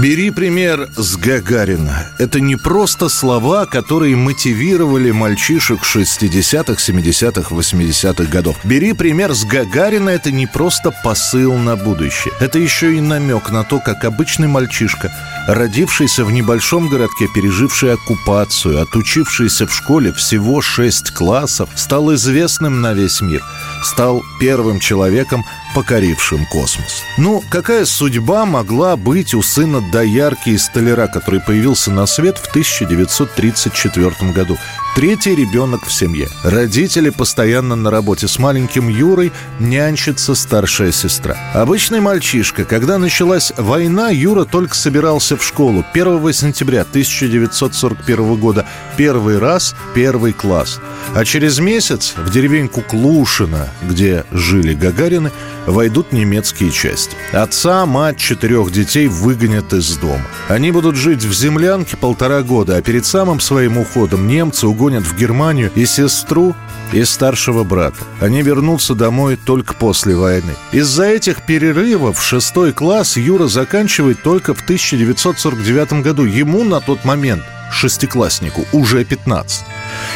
Бери пример с Гагарина. Это не просто слова, которые мотивировали мальчишек 60-х, 70-х, 80-х годов. Бери пример с Гагарина – это не просто посыл на будущее. Это еще и намек на то, как обычный мальчишка, родившийся в небольшом городке, переживший оккупацию, отучившийся в школе всего 6 классов, стал известным на весь мир, стал первым человеком, покорившим космос. Ну, какая судьба могла быть у сына доярки и столяра, который появился на свет в 1934 году? Третий ребенок в семье. Родители постоянно на работе с маленьким Юрой, нянчится старшая сестра. Обычный мальчишка. Когда началась война, Юра только собирался в школу. 1 сентября 1941 года. Первый раз, первый класс. А через месяц в деревеньку Клушино, где жили Гагарины, войдут немецкие части. Отца, мать, четырех детей выгонят из дома. Они будут жить в землянке полтора года, а перед самым своим уходом немцы угонят в Германию и сестру, и старшего брата. Они вернутся домой только после войны. Из-за этих перерывов шестой класс Юра заканчивает только в 1949 году. Ему на тот момент, шестикласснику, уже 15.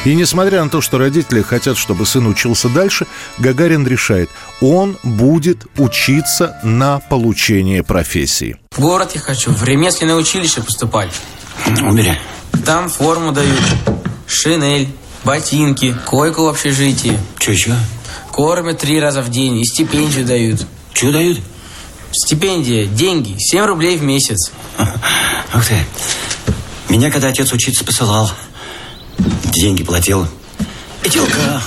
И несмотря на то, что родители хотят, чтобы сын учился дальше, Гагарин решает, он будет учиться на получение профессии. В город я хочу, в ремесленное училище поступать. Убери. Там форму дают, шинель, ботинки, койку в общежитии. Че еще? Кормят три раза в день и стипендию дают. Чего дают? Стипендия, деньги, 7 рублей в месяц. Ух ты. Меня когда отец учиться посылал, деньги платил. Пятерка.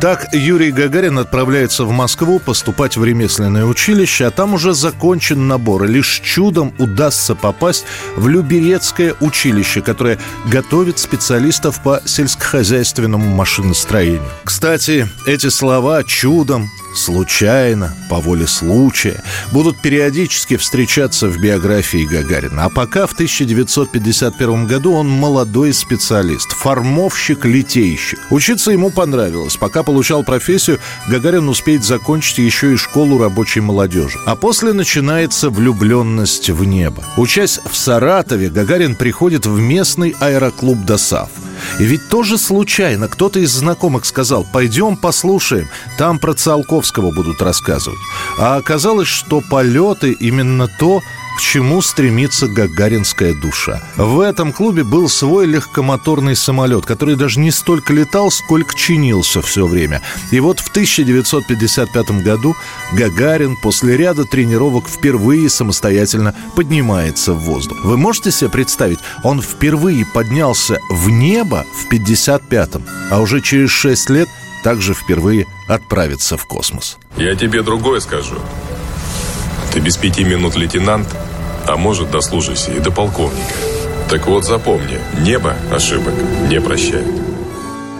Так Юрий Гагарин отправляется в Москву поступать в ремесленное училище, а там уже закончен набор. И лишь чудом удастся попасть в Люберецкое училище, которое готовит специалистов по сельскохозяйственному машиностроению. Кстати, эти слова «чудом», случайно, по воле случая, будут периодически встречаться в биографии Гагарина. А пока в 1951 году он молодой специалист, формовщик-литейщик. Учиться ему понравилось. Пока получал профессию, Гагарин успеет закончить еще и школу рабочей молодежи. А после начинается влюбленность в небо. Учась в Саратове, Гагарин приходит в местный аэроклуб «Досав». И ведь тоже случайно кто-то из знакомых сказал, пойдем послушаем, там про Циолковского будут рассказывать. А оказалось, что полеты именно то, к чему стремится гагаринская душа. В этом клубе был свой легкомоторный самолет, который даже не столько летал, сколько чинился все время. И вот в 1955 году Гагарин после ряда тренировок впервые самостоятельно поднимается в воздух. Вы можете себе представить, он впервые поднялся в небо в 55-м, а уже через 6 лет также впервые отправится в космос. Я тебе другое скажу. Ты без пяти минут лейтенант, а может дослужишься и до полковника. Так вот запомни, небо ошибок не прощает.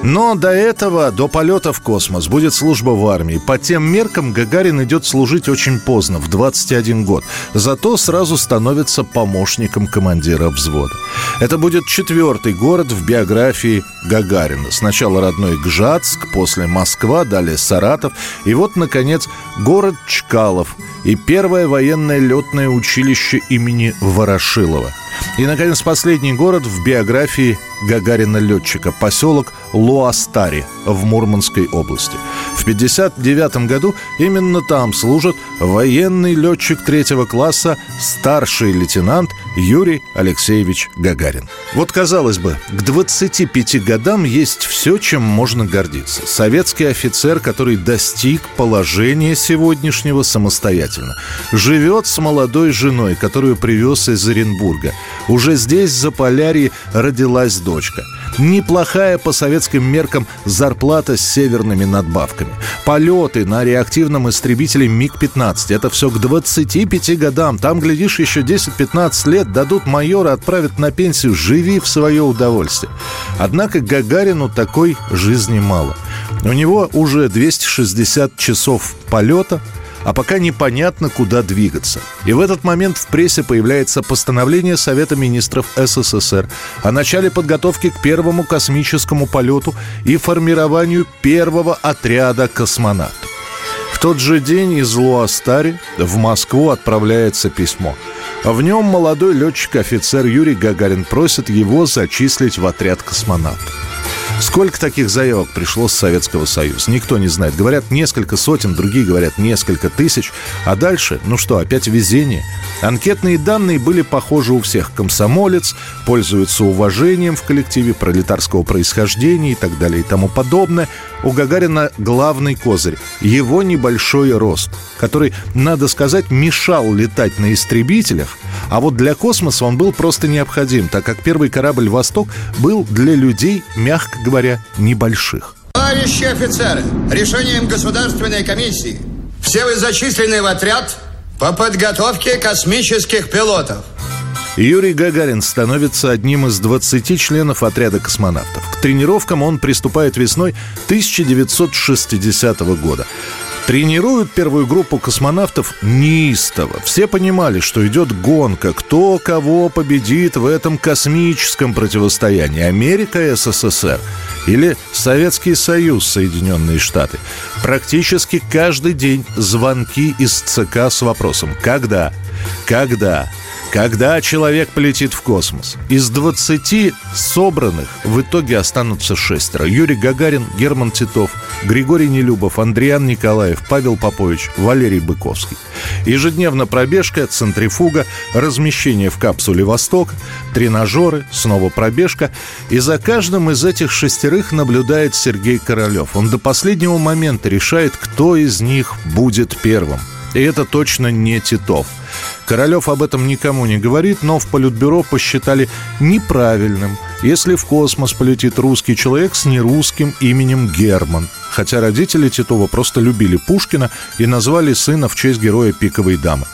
Но до этого, до полета в космос, будет служба в армии. По тем меркам Гагарин идет служить очень поздно, в 21 год. Зато сразу становится помощником командира взвода. Это будет четвертый город в биографии Гагарина. Сначала родной Гжатск, после Москва, далее Саратов. И вот, наконец, город Чкалов и первое военное летное училище имени Ворошилова. И, наконец, последний город в биографии Гагарина-летчика, поселок Луастари в Мурманской области. В 1959 году именно там служит военный летчик третьего класса, старший лейтенант Юрий Алексеевич Гагарин. Вот, казалось бы, к 25 годам есть все, чем можно гордиться. Советский офицер, который достиг положения сегодняшнего самостоятельно. Живет с молодой женой, которую привез из Оренбурга. Уже здесь, за Полярье, родилась дочка. Неплохая по советским меркам зарплата с северными надбавками. Полеты на реактивном истребителе МиГ-15. Это все к 25 годам. Там, глядишь, еще 10-15 лет дадут майора, отправят на пенсию. Живи в свое удовольствие. Однако Гагарину такой жизни мало. У него уже 260 часов полета, а пока непонятно, куда двигаться. И в этот момент в прессе появляется постановление Совета министров СССР о начале подготовки к первому космическому полету и формированию первого отряда космонавтов. В тот же день из Луастари в Москву отправляется письмо. В нем молодой летчик-офицер Юрий Гагарин просит его зачислить в отряд космонавтов. Сколько таких заявок пришло с Советского Союза? Никто не знает. Говорят несколько сотен, другие говорят несколько тысяч. А дальше, ну что, опять везение. Анкетные данные были похожи у всех. Комсомолец, пользуется уважением в коллективе пролетарского происхождения и так далее и тому подобное. У Гагарина главный козырь – его небольшой рост, который, надо сказать, мешал летать на истребителях, а вот для космоса он был просто необходим, так как первый корабль «Восток» был для людей, мягко говоря, небольших. Товарищи офицеры, решением Государственной комиссии все вы зачислены в отряд по подготовке космических пилотов. Юрий Гагарин становится одним из 20 членов отряда космонавтов. К тренировкам он приступает весной 1960 года. Тренируют первую группу космонавтов неистово. Все понимали, что идет гонка, кто кого победит в этом космическом противостоянии. Америка СССР или Советский Союз, Соединенные Штаты. Практически каждый день звонки из ЦК с вопросом «Когда? Когда? Когда человек полетит в космос? Из 20 собранных в итоге останутся шестеро. Юрий Гагарин, Герман Титов, Григорий Нелюбов, Андриан Николаев, Павел Попович, Валерий Быковский. Ежедневно пробежка, центрифуга, размещение в капсуле «Восток», тренажеры, снова пробежка. И за каждым из этих шестерых наблюдает Сергей Королев. Он до последнего момента решает, кто из них будет первым. И это точно не Титов. Королев об этом никому не говорит, но в Политбюро посчитали неправильным, если в космос полетит русский человек с нерусским именем Герман. Хотя родители Титова просто любили Пушкина и назвали сына в честь героя «Пиковой дамы».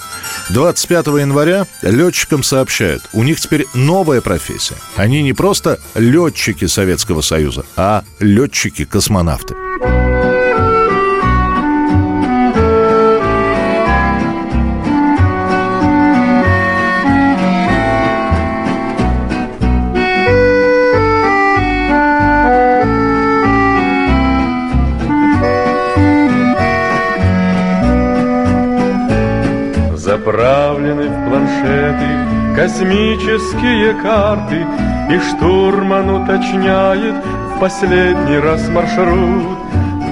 25 января летчикам сообщают, у них теперь новая профессия. Они не просто летчики Советского Союза, а летчики-космонавты. Планшеты космические карты И штурман уточняет в последний раз маршрут.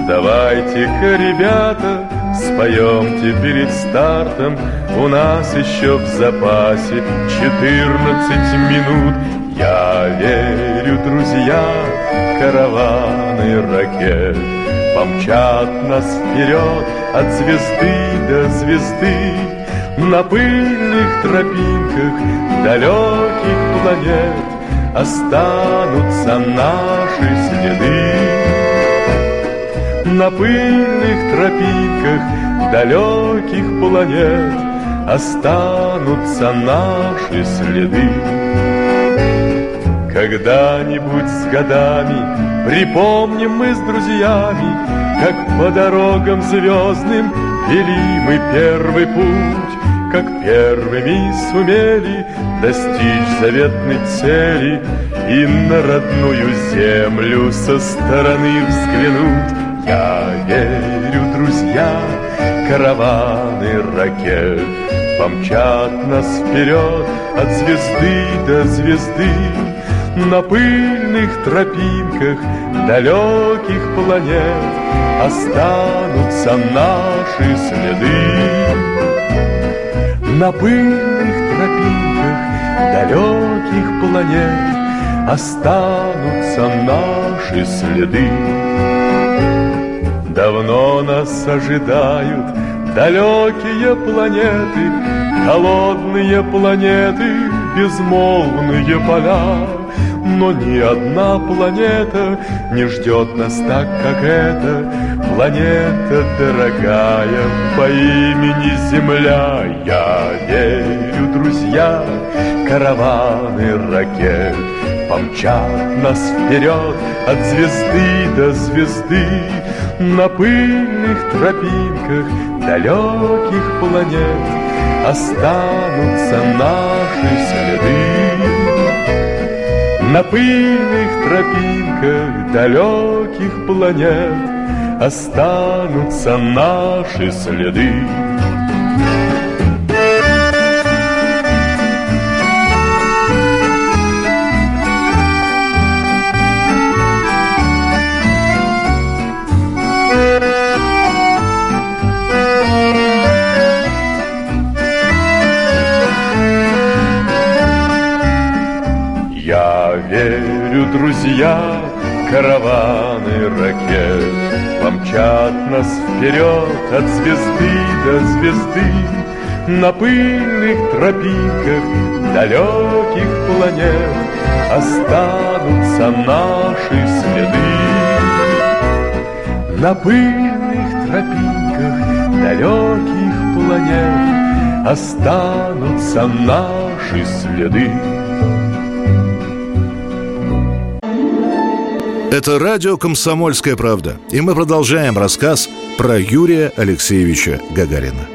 Давайте-ка, ребята, споемте перед стартом У нас еще в запасе 14 минут. Я верю, друзья, караваны ракет Помчат нас вперед от звезды до звезды на пыльных тропинках далеких планет Останутся наши следы. На пыльных тропинках далеких планет Останутся наши следы. Когда-нибудь с годами Припомним мы с друзьями Как по дорогам звездным Вели мы первый путь как первыми сумели достичь заветной цели и на родную землю со стороны взглянуть. Я верю, друзья, караваны ракет помчат нас вперед от звезды до звезды на пыльных тропинках далеких планет останутся наши следы на пыльных тропинках далеких планет Останутся наши следы. Давно нас ожидают далекие планеты, Холодные планеты, безмолвные поля. Но ни одна планета не ждет нас так, как эта Планета дорогая по имени Земля. Я верю, друзья, караваны ракет Помчат нас вперед от звезды до звезды На пыльных тропинках далеких планет Останутся наши следы. На пыльных тропинках далеких планет Останутся наши следы. Верю, друзья, караваны ракет Помчат нас вперед от звезды до звезды. На пыльных тропинках далеких планет Останутся наши следы. На пыльных тропинках далеких планет Останутся наши следы Это радио «Комсомольская правда». И мы продолжаем рассказ про Юрия Алексеевича Гагарина.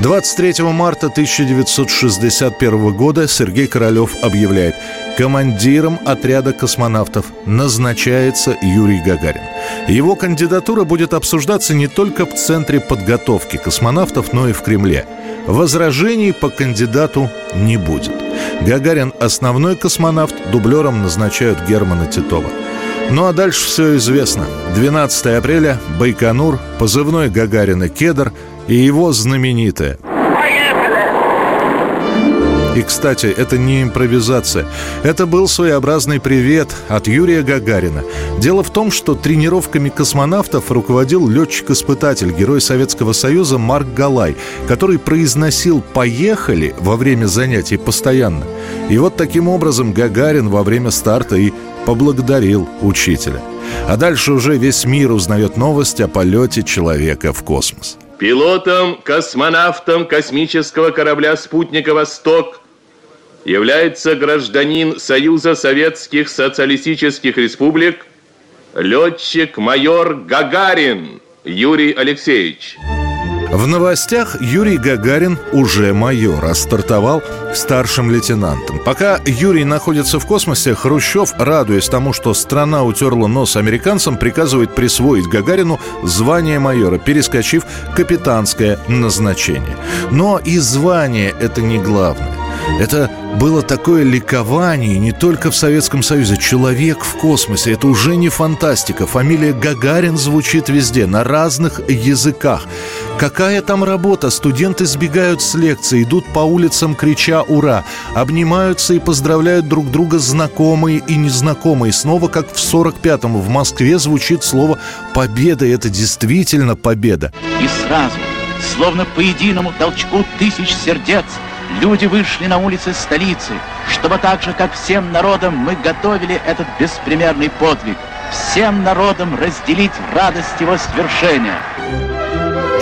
23 марта 1961 года Сергей Королев объявляет, командиром отряда космонавтов назначается Юрий Гагарин. Его кандидатура будет обсуждаться не только в Центре подготовки космонавтов, но и в Кремле. Возражений по кандидату не будет. Гагарин – основной космонавт, дублером назначают Германа Титова. Ну а дальше все известно. 12 апреля, Байконур, позывной Гагарина «Кедр» и его знаменитая и, кстати, это не импровизация. Это был своеобразный привет от Юрия Гагарина. Дело в том, что тренировками космонавтов руководил летчик-испытатель, герой Советского Союза Марк Галай, который произносил «поехали» во время занятий постоянно. И вот таким образом Гагарин во время старта и поблагодарил учителя. А дальше уже весь мир узнает новость о полете человека в космос. Пилотом, космонавтом космического корабля «Спутника Восток» является гражданин Союза Советских Социалистических Республик, летчик-майор Гагарин Юрий Алексеевич. В новостях Юрий Гагарин уже майор, а стартовал старшим лейтенантом. Пока Юрий находится в космосе, Хрущев, радуясь тому, что страна утерла нос американцам, приказывает присвоить Гагарину звание майора, перескочив капитанское назначение. Но и звание это не главное. Это было такое ликование не только в Советском Союзе. Человек в космосе – это уже не фантастика. Фамилия Гагарин звучит везде, на разных языках. Какая там работа? Студенты сбегают с лекции, идут по улицам, крича «Ура!», обнимаются и поздравляют друг друга знакомые и незнакомые. Снова, как в 45-м в Москве звучит слово «победа». И это действительно победа. И сразу, словно по единому толчку тысяч сердец – Люди вышли на улицы столицы, чтобы так же, как всем народам, мы готовили этот беспримерный подвиг, всем народам разделить радость его свершения.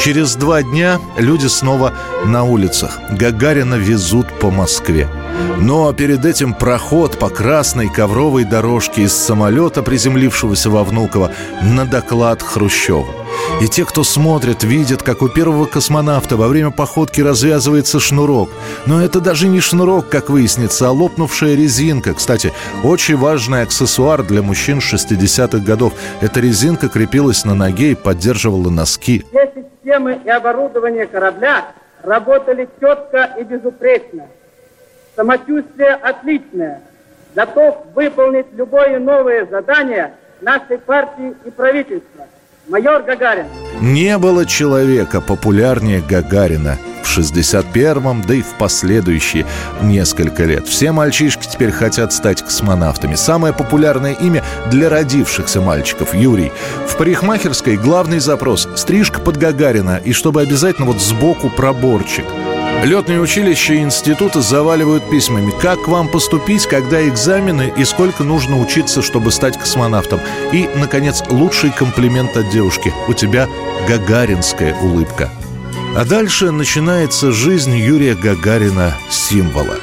Через два дня люди снова на улицах. Гагарина везут по Москве. Но перед этим проход по красной ковровой дорожке из самолета, приземлившегося во Внуково, на доклад Хрущева. И те, кто смотрит, видят, как у первого космонавта во время походки развязывается шнурок. Но это даже не шнурок, как выяснится, а лопнувшая резинка. Кстати, очень важный аксессуар для мужчин 60-х годов. Эта резинка крепилась на ноге и поддерживала носки. Все системы и оборудование корабля работали четко и безупречно. Самочувствие отличное. Готов выполнить любое новое задание нашей партии и правительства – майор Гагарин. Не было человека популярнее Гагарина в 61-м, да и в последующие несколько лет. Все мальчишки теперь хотят стать космонавтами. Самое популярное имя для родившихся мальчиков – Юрий. В парикмахерской главный запрос – стрижка под Гагарина, и чтобы обязательно вот сбоку проборчик – Летные училища и институты заваливают письмами. Как вам поступить, когда экзамены и сколько нужно учиться, чтобы стать космонавтом? И, наконец, лучший комплимент от девушки. У тебя гагаринская улыбка. А дальше начинается жизнь Юрия Гагарина символа.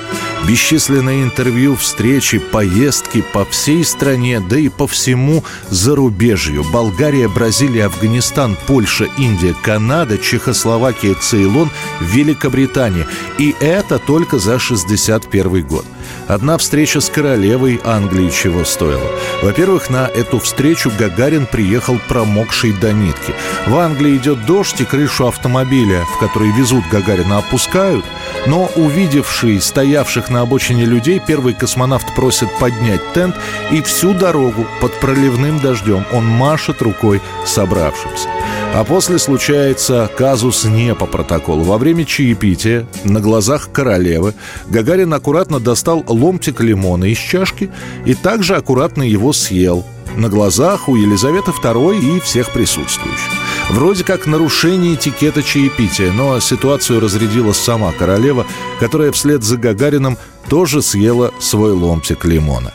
Бесчисленные интервью, встречи, поездки по всей стране, да и по всему зарубежью. Болгария, Бразилия, Афганистан, Польша, Индия, Канада, Чехословакия, Цейлон, Великобритания. И это только за 61 год. Одна встреча с королевой Англии чего стоила. Во-первых, на эту встречу Гагарин приехал промокший до нитки. В Англии идет дождь, и крышу автомобиля, в который везут Гагарина, опускают. Но увидевший стоявших на обочине людей, первый космонавт просит поднять тент, и всю дорогу под проливным дождем он машет рукой собравшимся. А после случается казус не по протоколу. Во время чаепития на глазах королевы Гагарин аккуратно достал ломтик лимона из чашки и также аккуратно его съел на глазах у Елизаветы II и всех присутствующих. Вроде как нарушение этикета чаепития, но ситуацию разрядила сама королева, которая вслед за Гагарином тоже съела свой ломтик лимона.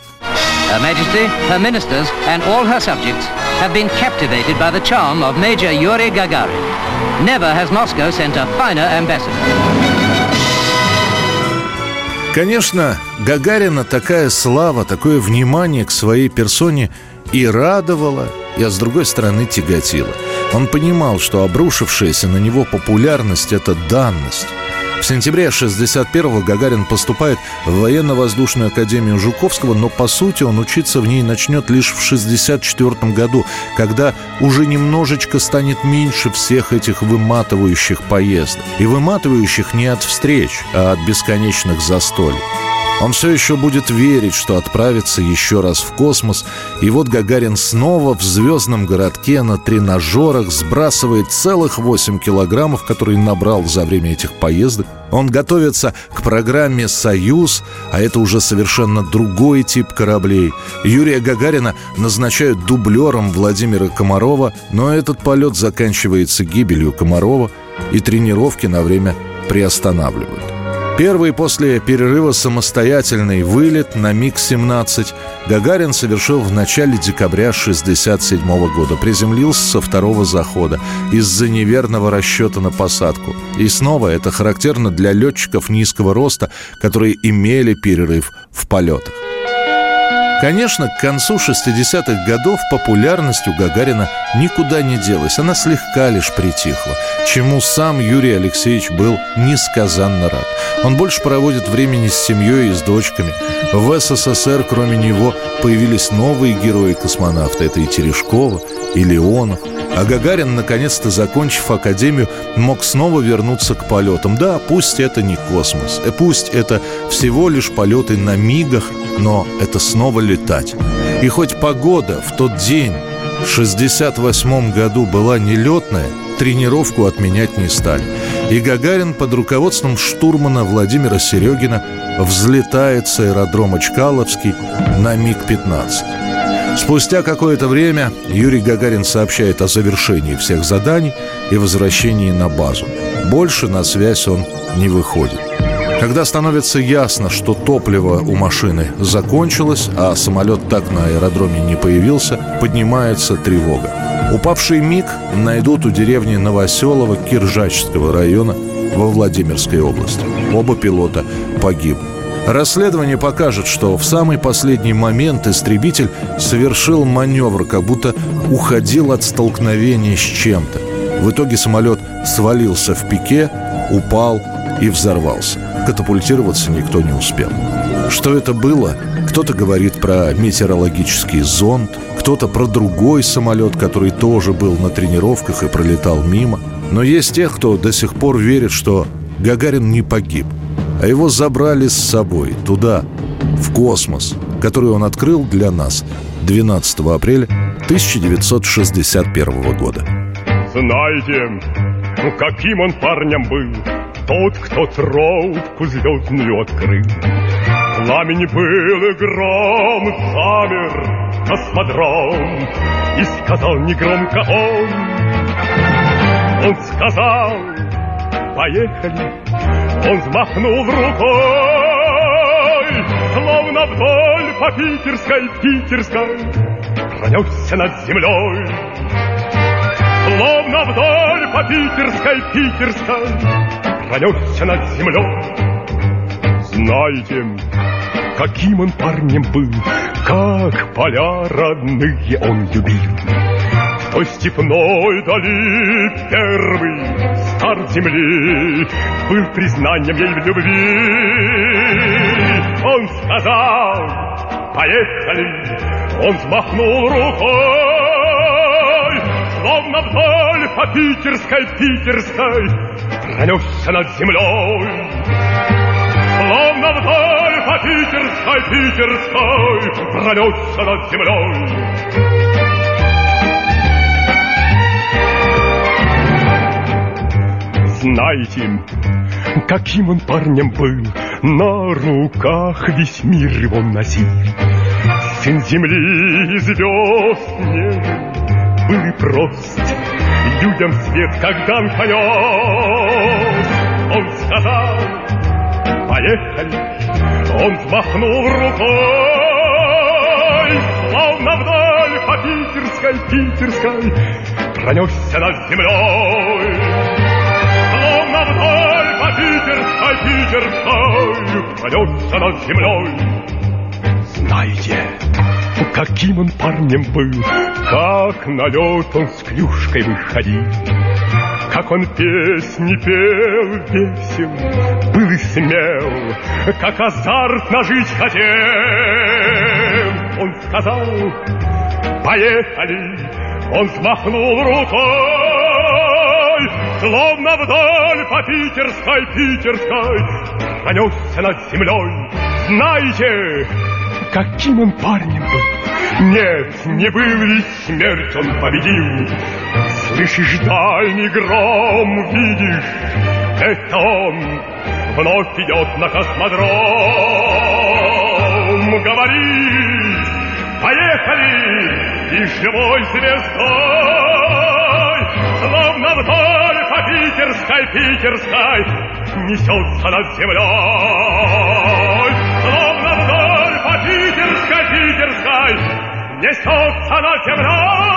Her Majesty, her ministers and all her subjects have been captivated by the charm of Major Yuri Gagarin. Never has Moscow sent a finer ambassador. Конечно, Гагарина такая слава, такое внимание к своей персоне и радовало, и, а с другой стороны, тяготило. Он понимал, что обрушившаяся на него популярность – это данность. В сентябре 61-го Гагарин поступает в военно-воздушную академию Жуковского, но по сути он учиться в ней начнет лишь в 64 году, когда уже немножечко станет меньше всех этих выматывающих поездок. И выматывающих не от встреч, а от бесконечных застолий. Он все еще будет верить, что отправится еще раз в космос. И вот Гагарин снова в звездном городке на тренажерах сбрасывает целых 8 килограммов, которые набрал за время этих поездок. Он готовится к программе «Союз», а это уже совершенно другой тип кораблей. Юрия Гагарина назначают дублером Владимира Комарова, но этот полет заканчивается гибелью Комарова, и тренировки на время приостанавливают. Первый после перерыва самостоятельный вылет на МиГ-17 Гагарин совершил в начале декабря 1967 года. Приземлился со второго захода из-за неверного расчета на посадку. И снова это характерно для летчиков низкого роста, которые имели перерыв в полетах. Конечно, к концу 60-х годов популярность у Гагарина никуда не делась, она слегка лишь притихла, чему сам Юрий Алексеевич был несказанно рад. Он больше проводит времени с семьей и с дочками. В СССР, кроме него, появились новые герои-космонавты. Это и Терешкова, и Леонов. А Гагарин, наконец-то закончив академию, мог снова вернуться к полетам. Да, пусть это не космос, э, пусть это всего лишь полеты на мигах, но это снова летать. И хоть погода в тот день, в 68 году, была нелетная, тренировку отменять не стали. И Гагарин под руководством штурмана Владимира Серегина взлетает с аэродрома Чкаловский на МиГ-15. Спустя какое-то время Юрий Гагарин сообщает о завершении всех заданий и возвращении на базу. Больше на связь он не выходит. Когда становится ясно, что топливо у машины закончилось, а самолет так на аэродроме не появился, поднимается тревога. Упавший МиГ найдут у деревни Новоселово Киржачского района во Владимирской области. Оба пилота погибли. Расследование покажет, что в самый последний момент истребитель совершил маневр, как будто уходил от столкновения с чем-то. В итоге самолет свалился в пике, упал и взорвался. Катапультироваться никто не успел. Что это было? Кто-то говорит про метеорологический зонд, кто-то про другой самолет, который тоже был на тренировках и пролетал мимо. Но есть тех, кто до сих пор верит, что Гагарин не погиб, а его забрали с собой туда, в космос, который он открыл для нас 12 апреля 1961 года. Знаете, ну каким он парнем был, тот, кто тропку звездную открыл. Пламени был и гром, замер космодром, И сказал негромко он, он сказал, поехали, он взмахнул рукой, Словно вдоль по питерской, питерской Пронесся над землей. Словно вдоль по питерской, питерской Пронесся над землей. Знаете, каким он парнем был, как поля родные он любил. Той степной дали первый старт земли был признанием ей в любви. Он сказал, поехали, он взмахнул рукой, Словно вдоль по питерской, питерской Пронесся над землей. Словно вдоль по питерской, питерской Пронесся над землей. Знаете, каким он парнем был, На руках весь мир его носил. Сын земли и звезд не был и прост, Людям свет, как дан понес. Он сказал, поехали, он взмахнул рукой, Словно вдаль по питерской, питерской Пронесся над землей. Словно вдаль по питерской, питерской Пронесся над землей. Знаете, каким он парнем был, как на лед он с клюшкой выходил, как он песни пел весел, был и смел, как азартно жить хотел. Он сказал, поехали, он взмахнул рукой, словно вдаль по питерской, питерской, пронесся над землей. Знаете, каким он парнем был. Нет, не был ли смерть он победил. Слышишь дальний гром, видишь, это он вновь идет на космодром. Говорит, поехали, и живой звездой, вдоль питерской, питерской, несется над землей. Словно вдоль по питерской, питерской, несется над землей.